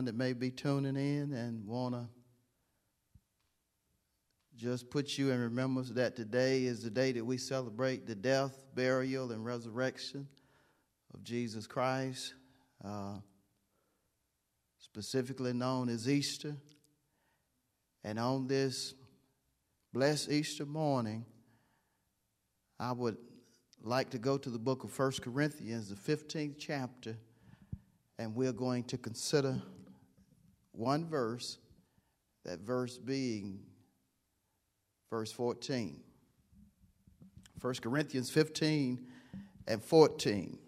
Everyone that may be tuning in and want to just put you in remembrance that today is the day that we celebrate the death, burial, and resurrection of Jesus Christ, uh, specifically known as Easter. And on this blessed Easter morning, I would like to go to the book of 1 Corinthians, the 15th chapter, and we're going to consider one verse, that verse being verse 14. 1 Corinthians 15 and 14,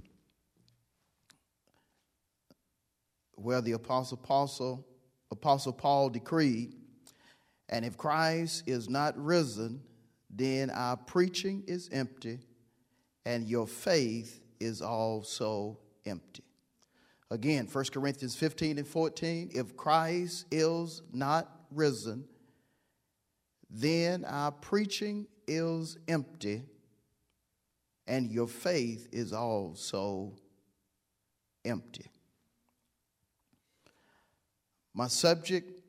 where the apostle, apostle, apostle Paul decreed, and if Christ is not risen, then our preaching is empty, and your faith is also empty. Again, 1 Corinthians 15 and 14, if Christ is not risen, then our preaching is empty, and your faith is also empty. My subject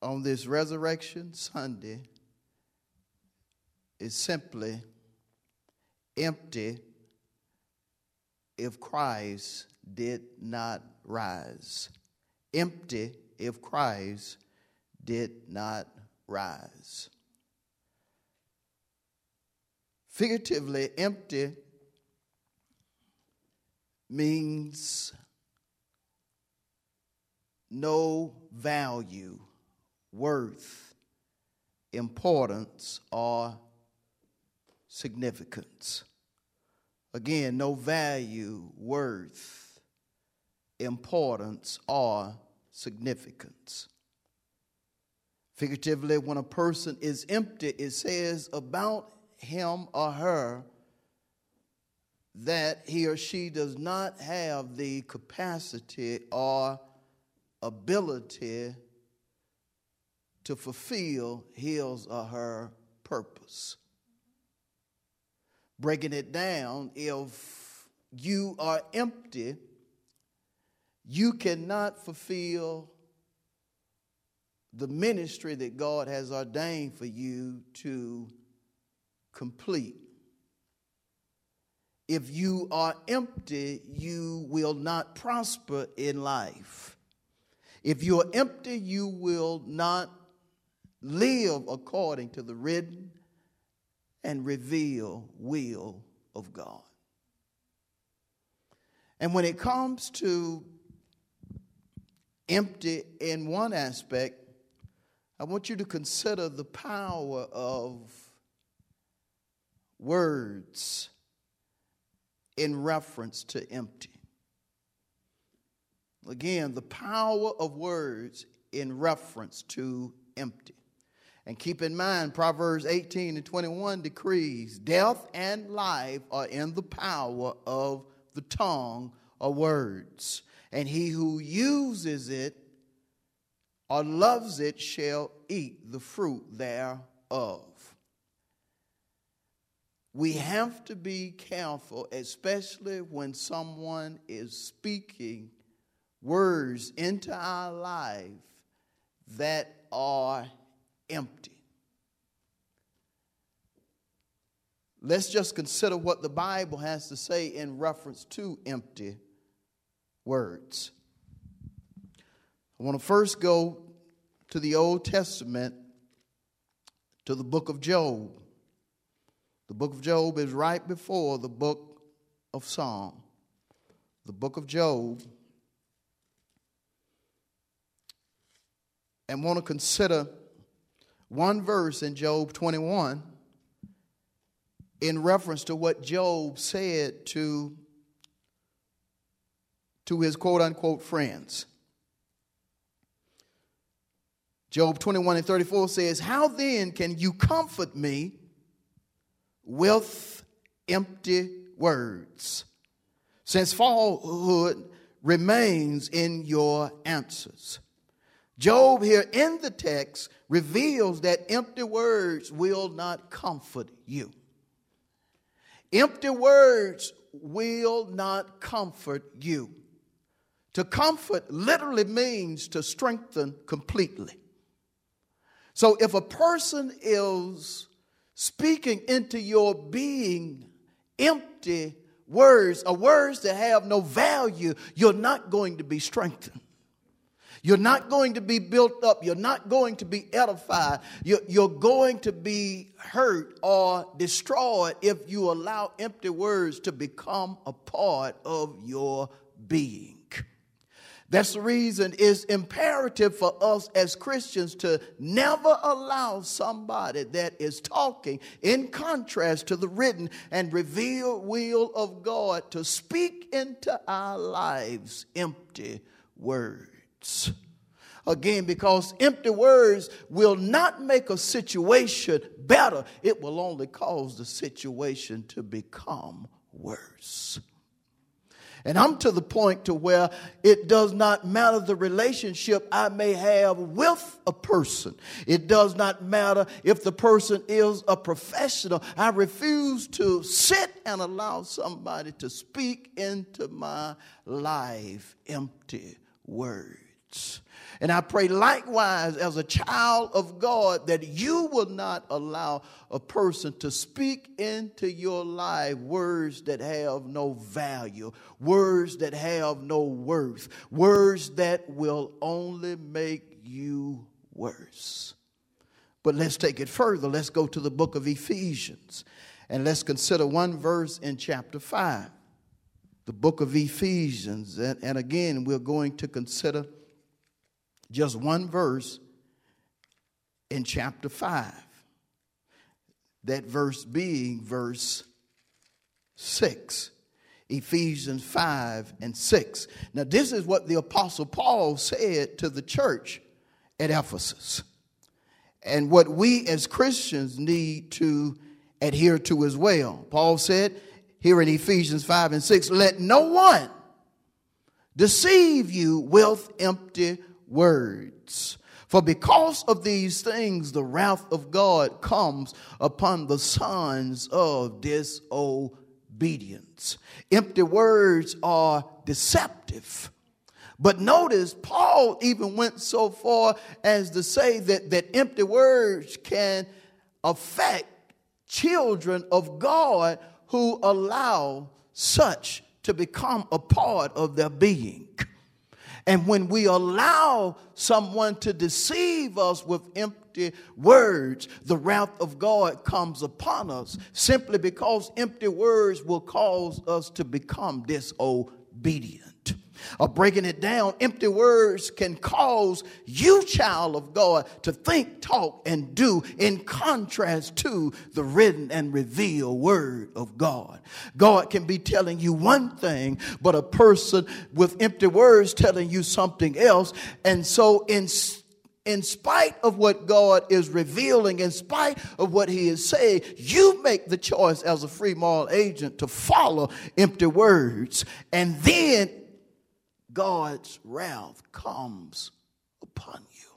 on this Resurrection Sunday is simply empty if Christ did not rise. Empty if Christ did not rise. Figuratively, empty means no value, worth, importance, or significance. Again, no value, worth, importance, or significance. Figuratively, when a person is empty, it says about him or her that he or she does not have the capacity or ability to fulfill his or her purpose. Breaking it down, if you are empty, you cannot fulfill the ministry that God has ordained for you to complete. If you are empty, you will not prosper in life. If you are empty, you will not live according to the written and reveal will of God. And when it comes to empty in one aspect, I want you to consider the power of words in reference to empty. Again, the power of words in reference to empty. And keep in mind, Proverbs 18 and 21 decrees death and life are in the power of the tongue of words. And he who uses it or loves it shall eat the fruit thereof. We have to be careful, especially when someone is speaking words into our life that are empty. Let's just consider what the Bible has to say in reference to empty words. I want to first go to the Old Testament, to the book of Job. The book of Job is right before the book of Psalm. The book of Job. And want to consider one verse in Job 21 in reference to what Job said to to his quote unquote friends. Job 21 and 34 says, How then can you comfort me with empty words, since falsehood remains in your answers? Job, here in the text, reveals that empty words will not comfort you. Empty words will not comfort you. To comfort literally means to strengthen completely. So if a person is speaking into your being empty words or words that have no value, you're not going to be strengthened. You're not going to be built up. You're not going to be edified. You're, you're, going to be hurt or destroyed if you allow empty words to become a part of your being. That's the reason it's imperative for us as Christians to never allow somebody that is talking in contrast to the written and revealed will of God to speak into our lives empty words. Again, because empty words will not make a situation better, it will only cause the situation to become worse. And I'm to the point to where it does not matter the relationship I may have with a person. It does not matter if the person is a professional. I refuse to sit and allow somebody to speak into my life empty words. And I pray likewise as a child of God that you will not allow a person to speak into your life words that have no value, words that have no worth, words that will only make you worse. But let's take it further. Let's go to the book of Ephesians and let's consider one verse in chapter 5. The book of Ephesians. And, and again, we're going to consider just one verse in chapter 5. That verse being verse 6. Ephesians 5 and 6. Now, this is what the Apostle Paul said to the church at Ephesus, and what we as Christians need to adhere to as well. Paul said here in Ephesians 5 and 6 let no one deceive you with empty words. For because of these things, the wrath of God comes upon the sons of disobedience. Empty words are deceptive. But notice, Paul even went so far as to say that, that empty words can affect children of God who allow such to become a part of their being. And when we allow someone to deceive us with empty words, the wrath of God comes upon us simply because empty words will cause us to become disobedient or breaking it down, empty words can cause you, child of God, to think, talk, and do in contrast to the written and revealed word of God. God can be telling you one thing, but a person with empty words telling you something else. And so, in in spite of what God is revealing, in spite of what He is saying, you make the choice as a free moral agent to follow empty words. And then God's wrath comes upon you.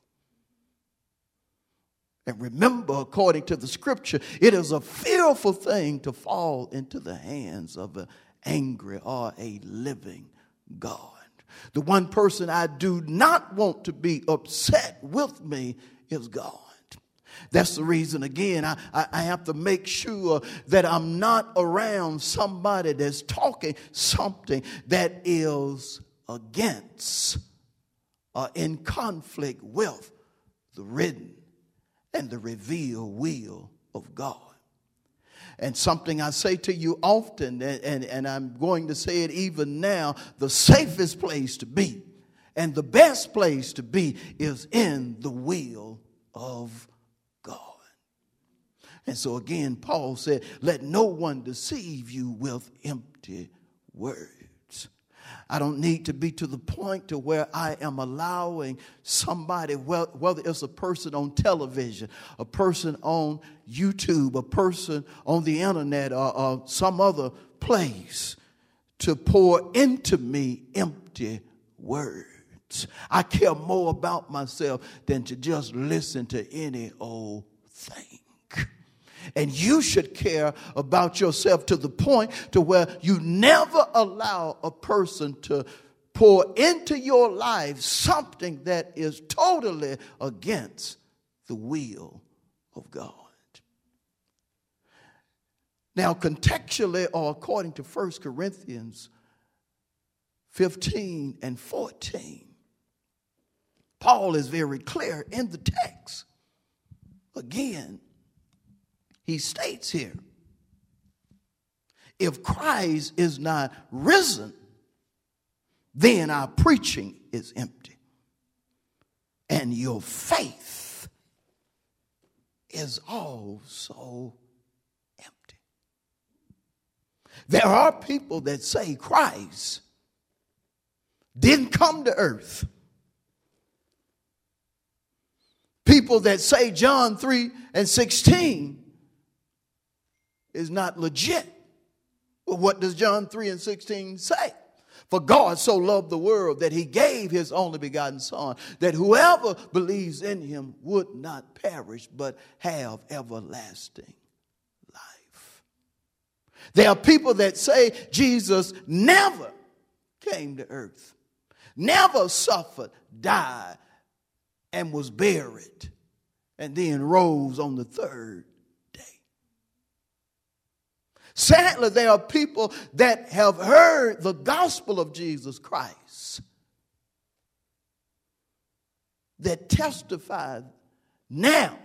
And remember, according to the scripture, it is a fearful thing to fall into the hands of an angry or a living God. The one person I do not want to be upset with me is God. That's the reason, again, I, I, have to make sure that I'm not around somebody that's talking something that is against or in conflict with the written and the revealed will of God. And something I say to you often, and, and, and, I'm going to say it even now the safest place to be and the best place to be is in the will of God. And so again, Paul said, Let no one deceive you with empty words. I don't need to be to the point to where I am allowing somebody, whether it's a person on television, a person on YouTube, a person on the internet, or, or some other place, to pour into me empty words. I care more about myself than to just listen to any old thing. And you should care about yourself to the point to where you never allow a person to pour into your life something that is totally against the will of God. Now, contextually, or according to 1 Corinthians 15 and 14, Paul is very clear in the text. Again, he states here if Christ is not risen, then our preaching is empty. And your faith is also empty. There are people that say Christ didn't come to earth. People that say John 3 and 16 is not legit. Well, what does John 3 and 16 say? For God so loved the world that he gave his only begotten Son, that whoever believes in him would not perish, but have everlasting life. There are people that say Jesus never came to earth, never suffered, died, and was buried, and then rose on the third Sadly, there are people that have heard the gospel of Jesus Christ that testify now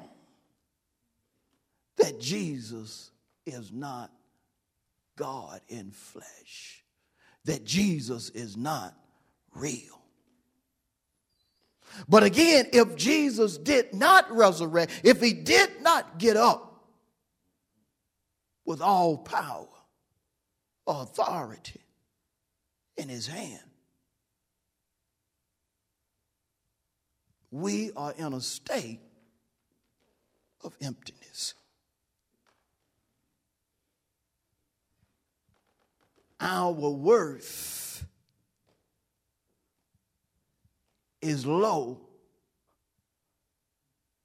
that Jesus is not God in flesh, that Jesus is not real. But again, if Jesus did not resurrect, if he did not get up, with all power, authority in his hand. We are in a state of emptiness. Our worth is low,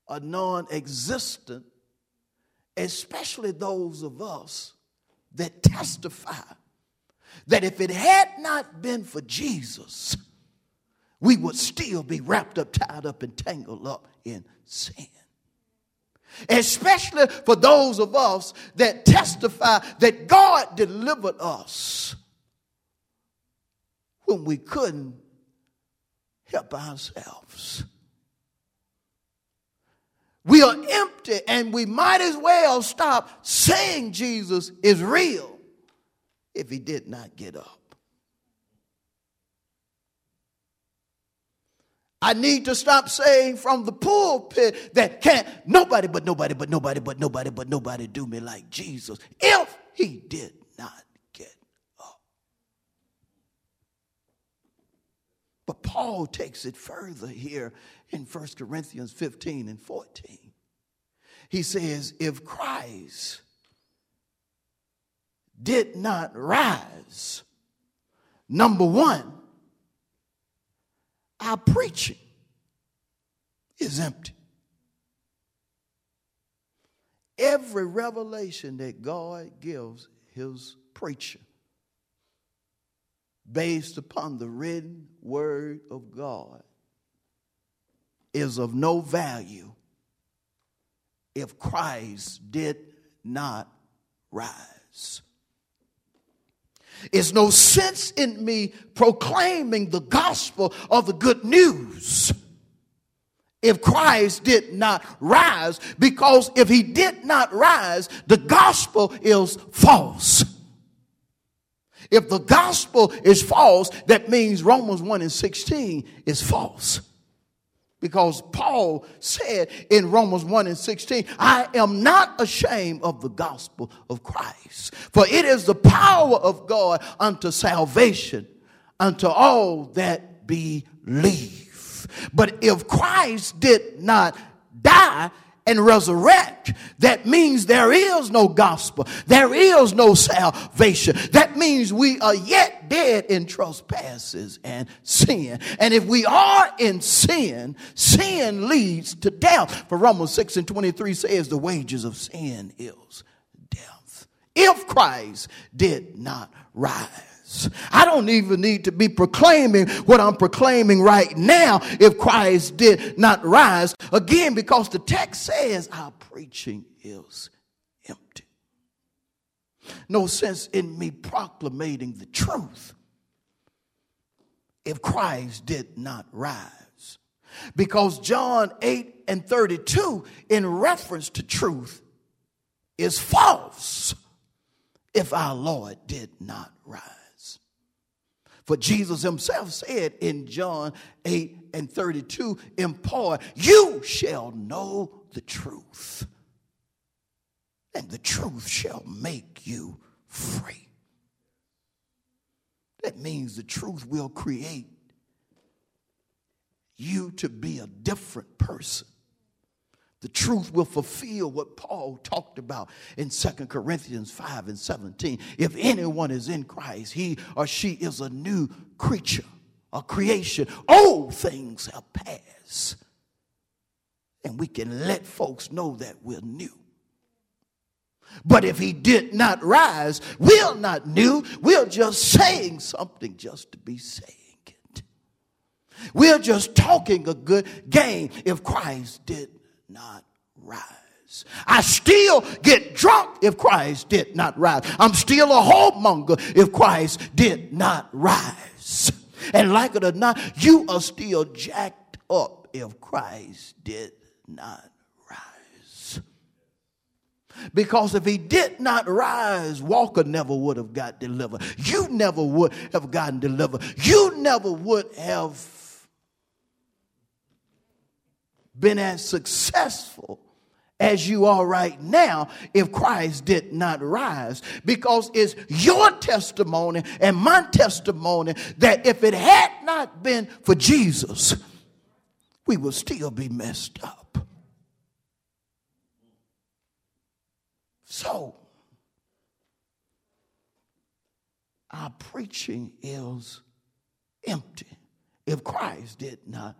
a non existent especially those of us that testify that if it had not been for Jesus, we would still be wrapped up, tied up, and tangled up in sin. Especially for those of us that testify that God delivered us when we couldn't help ourselves. We are empty and we might as well stop saying Jesus is real if he did not get up. I need to stop saying from the pulpit that can't nobody but nobody but nobody but nobody but nobody do me like Jesus if he did not get up. But Paul takes it further here in 1 Corinthians 15 and 14. He says, if Christ did not rise, number one, our preaching is empty. Every revelation that God gives his preacher based upon the written word of God is of no value if Christ did not rise. It's no sense in me proclaiming the gospel of the good news if Christ did not rise, because if he did not rise, the gospel is false. If the gospel is false, that means Romans 1 and 16 is false. Because Paul said in Romans 1 and 16, I am not ashamed of the gospel of Christ, for it is the power of God unto salvation unto all that believe. But if Christ did not die and resurrect, that means there is no gospel. There is no salvation. That means we are yet dead in trespasses and sin. And if we are in sin, sin leads to death. For Romans 6 and 23 says the wages of sin is death. If Christ did not rise, I don't even need to be proclaiming what I'm proclaiming right now if Christ did not rise. Again, because the text says our preaching is empty. No sense in me proclamating the truth if Christ did not rise. Because John 8 and 32, in reference to truth, is false if our Lord did not rise. For Jesus himself said in John 8 and 32, in you shall know the truth, and the truth shall make you free. That means the truth will create you to be a different person. The truth will fulfill what Paul talked about in 2 Corinthians 5 and 17. If anyone is in Christ, he or she is a new creature, a creation. Old things have passed. And we can let folks know that we're new. But if he did not rise, we're not new. We're just saying something just to be saying it. We're just talking a good game if Christ did not rise. I still get drunk if Christ did not rise. I'm still a whoremonger if Christ did not rise. And like it or not, you are still jacked up if Christ did not rise. Because if he did not rise, Walker never would have got delivered. You never would have gotten delivered. You never would have been as successful as you are right now if Christ did not rise. Because it's your testimony and my testimony that if it had not been for Jesus, we would still be messed up. So, our preaching is empty if Christ did not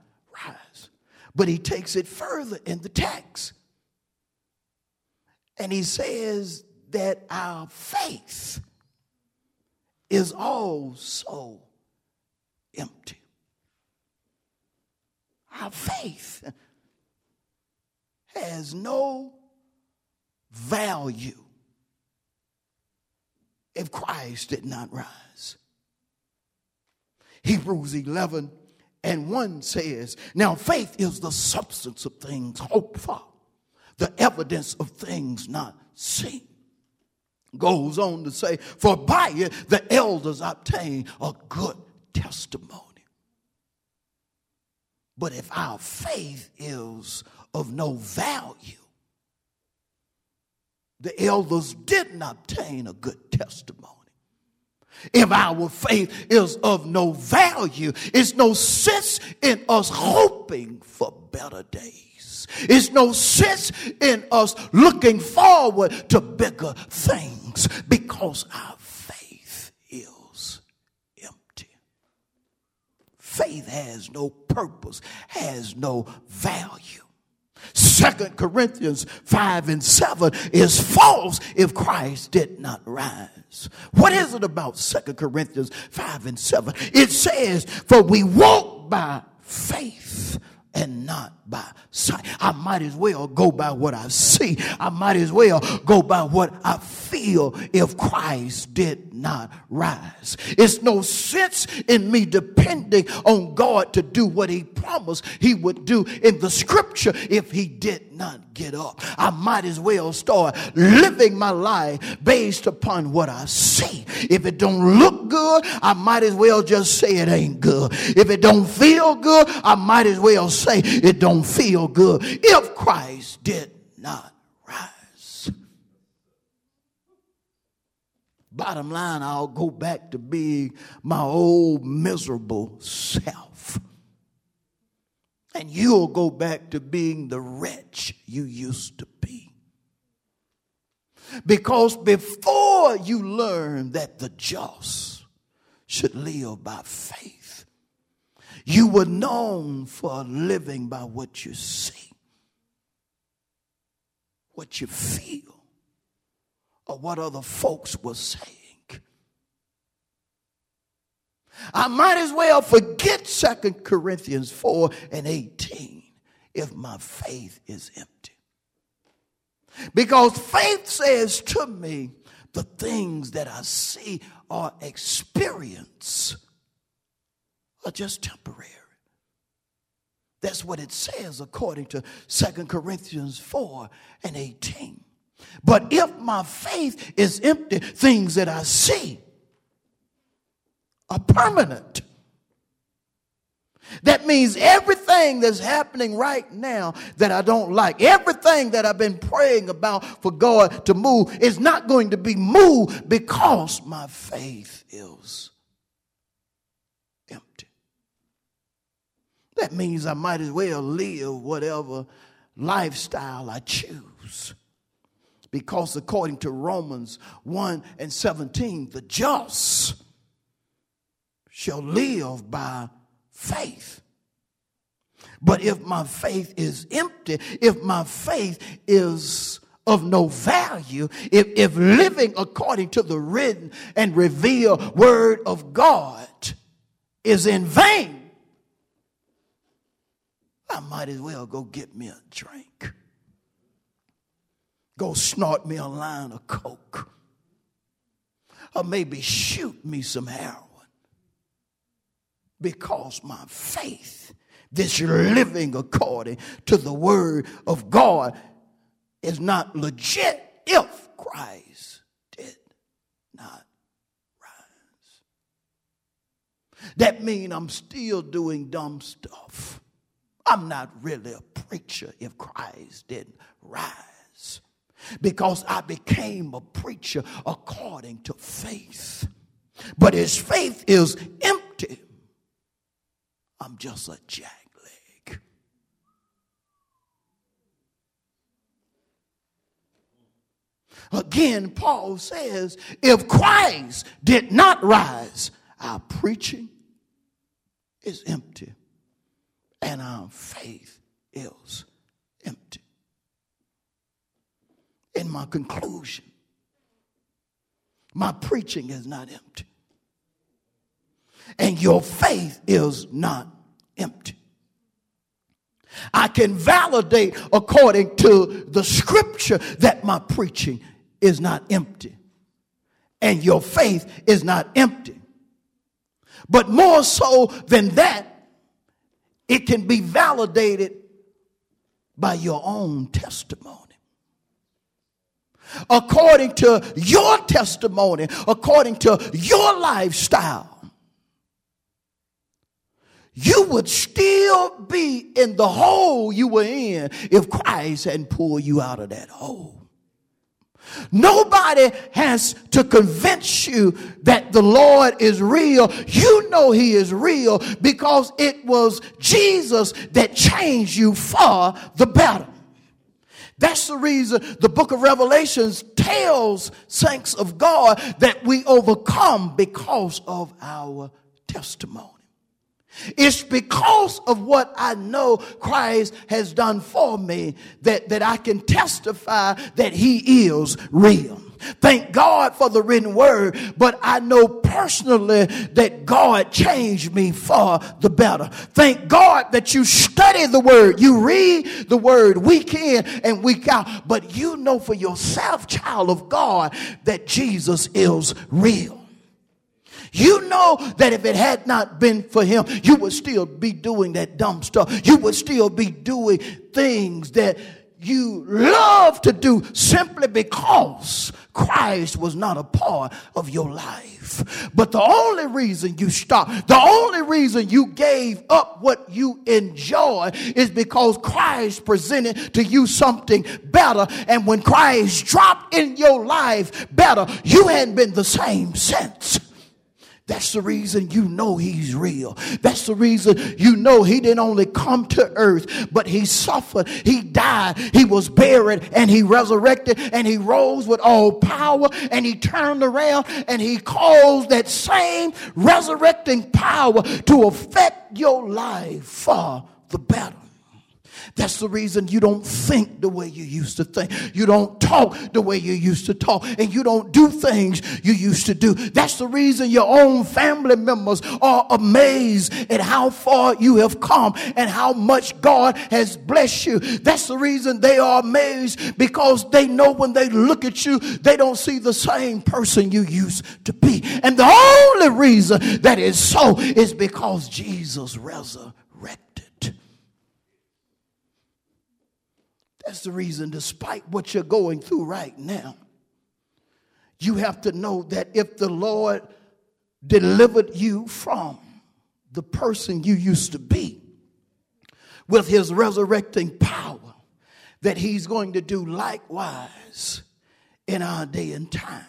rise. But he takes it further in the text. And he says that our faith is also empty. Our faith has no value if Christ did not rise. Hebrews 11 and 1 says, Now faith is the substance of things hoped for, the evidence of things not seen. Goes on to say, For by it the elders obtain a good testimony. But if our faith is of no value, the elders did not obtain a good testimony. If our faith is of no value, it's no sense in us hoping for better days. It's no sense in us looking forward to bigger things because our faith is empty. Faith has no purpose, has no value. Second Corinthians 5 and 7 is false if Christ did not rise. What is it about Second Corinthians 5 and 7? It says, For we walk by faith and not by sight. I might as well go by what I see. I might as well go by what I feel if Christ did not rise. It's no sense in me depending on God to do what he promised he would do in the scripture if he did not get up. I might as well start living my life based upon what I see. If it don't look good, I might as well just say it ain't good. If it don't feel good, I might as well say it don't feel good. If Christ did not rise. bottom line, I'll go back to being my old miserable self. And you'll go back to being the wretch you used to be. Because before you learn that the just should live by faith, you were known for living by what you see, what you feel, or what other folks were saying. I might as well forget Second Corinthians 4 and 18 if my faith is empty. Because faith says to me, the things that I see or experience are just temporary. That's what it says according to Second Corinthians 4 and 18. But if my faith is empty, things that I see are permanent. That means everything that's happening right now that I don't like, everything that I've been praying about for God to move is not going to be moved because my faith is empty. That means I might as well live whatever lifestyle I choose. Because according to Romans 1 and 17, the just shall live by faith. But if my faith is empty, if my faith is of no value, if, if living according to the written and revealed word of God is in vain, I might as well go get me a drink. Go snort me a line of coke. Or maybe shoot me some heroin because my faith, this living according to the word of God, is not legit if Christ did not rise. That means I'm still doing dumb stuff. I'm not really a preacher if Christ didn't rise. Because I became a preacher according to faith. But his faith is empty I'm just a jackleg. Again, Paul says, if Christ did not rise, our preaching is empty and our faith is empty. In my conclusion, my preaching is not empty and your faith is not empty. I can validate according to the scripture that my preaching is not empty and your faith is not empty. But more so than that, it can be validated by your own testimony. According to your testimony, according to your lifestyle, you would still be in the hole you were in if Christ hadn't pulled you out of that hole. Nobody has to convince you that the Lord is real. You know He is real because it was Jesus that changed you for the better. That's the reason the book of Revelations tells saints of God that we overcome because of our testimony. It's because of what I know Christ has done for me that, that I can testify that he is real. Thank God for the written word, but I know personally that God changed me for the better. Thank God that you study the word, you read the word week in and week out, but you know for yourself, child of God, that Jesus is real. You know that if it had not been for him, you would still be doing that dumb stuff. You would still be doing things that you love to do simply because Christ was not a part of your life. But the only reason you stopped, the only reason you gave up what you enjoy is because Christ presented to you something better. And when Christ dropped in your life better, you hadn't been the same since. That's the reason you know he's real. That's the reason you know he didn't only come to earth, but he suffered, he died, he was buried, and he resurrected, and he rose with all power, and he turned around and he caused that same resurrecting power to affect your life for the better. That's the reason you don't think the way you used to think. You don't talk the way you used to talk. And you don't do things you used to do. That's the reason your own family members are amazed at how far you have come and how much God has blessed you. That's the reason they are amazed because they know when they look at you, they don't see the same person you used to be. And the only reason that is so is because Jesus resurrected. That's the reason, despite what you're going through right now, you have to know that if the Lord delivered you from the person you used to be with his resurrecting power, that he's going to do likewise in our day and time.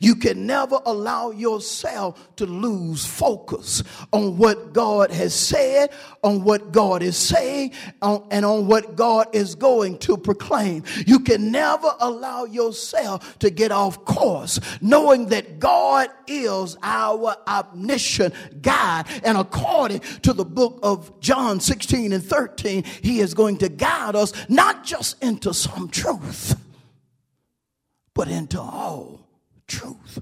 You can never allow yourself to lose focus on what God has said, on what God is saying, on, and on what God is going to proclaim. You can never allow yourself to get off course, knowing that God is our omniscient guide. And according to the book of John 16 and 13, He is going to guide us not just into some truth, but into all truth.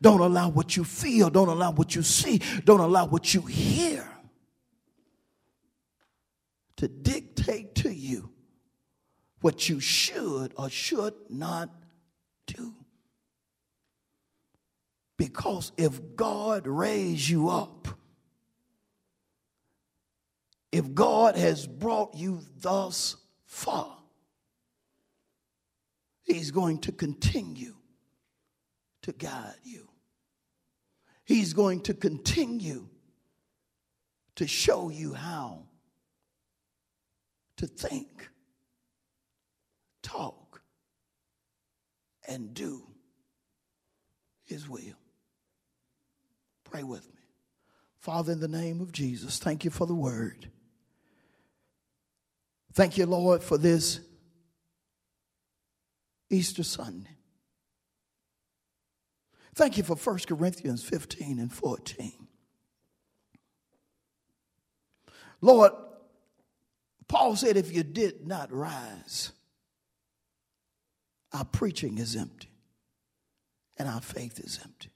Don't allow what you feel, don't allow what you see, don't allow what you hear to dictate to you what you should or should not do. Because if God raised you up, if God has brought you thus far, He's going to continue to guide you. He's going to continue to show you how to think, talk, and do His will. Pray with me. Father, in the name of Jesus, thank you for the word. Thank you, Lord, for this Easter Sunday. Thank you for 1 Corinthians 15 and 14. Lord, Paul said, if you did not rise, our preaching is empty and our faith is empty.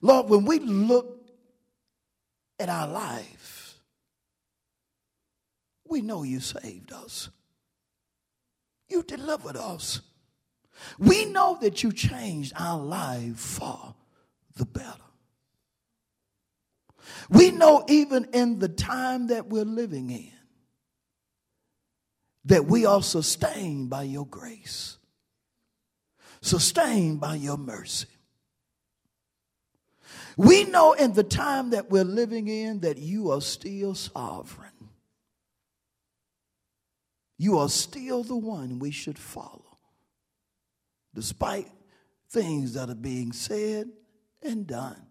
Lord, when we look at our life, we know you saved us. You delivered us. We know that you changed our life for the better. We know even in the time that we're living in that we are sustained by your grace, sustained by your mercy. We know in the time that we're living in that you are still sovereign. You are still the one we should follow despite things that are being said and done,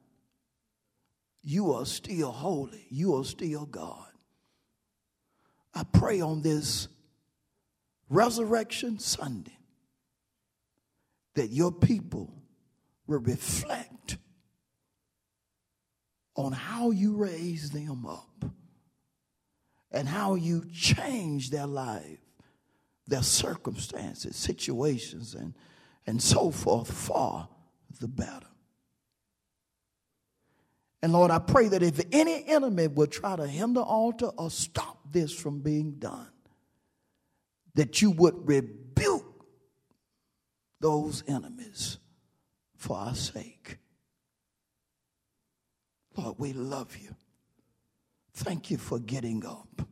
you are still holy. You are still God. I pray on this Resurrection Sunday that your people will reflect on how you raise them up and how you change their life, their circumstances, situations, and and so forth for the better. And Lord, I pray that if any enemy would try to hinder, alter, or stop this from being done, that you would rebuke those enemies for our sake. Lord, we love you. Thank you for getting up.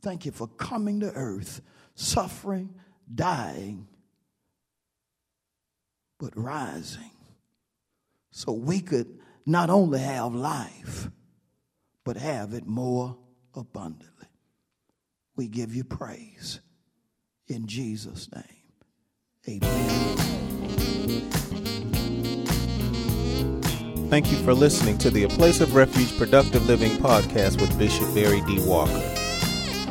Thank you for coming to earth, suffering, dying, but rising. So we could not only have life, but have it more abundantly. We give you praise in Jesus' name. Amen. Thank you for listening to the A Place of Refuge Productive Living podcast with Bishop Barry D. Walker.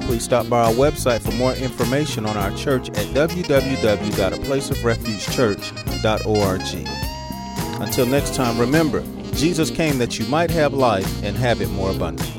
Please stop by our website for more information on our church at www.aplaceofrefugechurch.org. Until next time, remember, Jesus came that you might have life and have it more abundantly.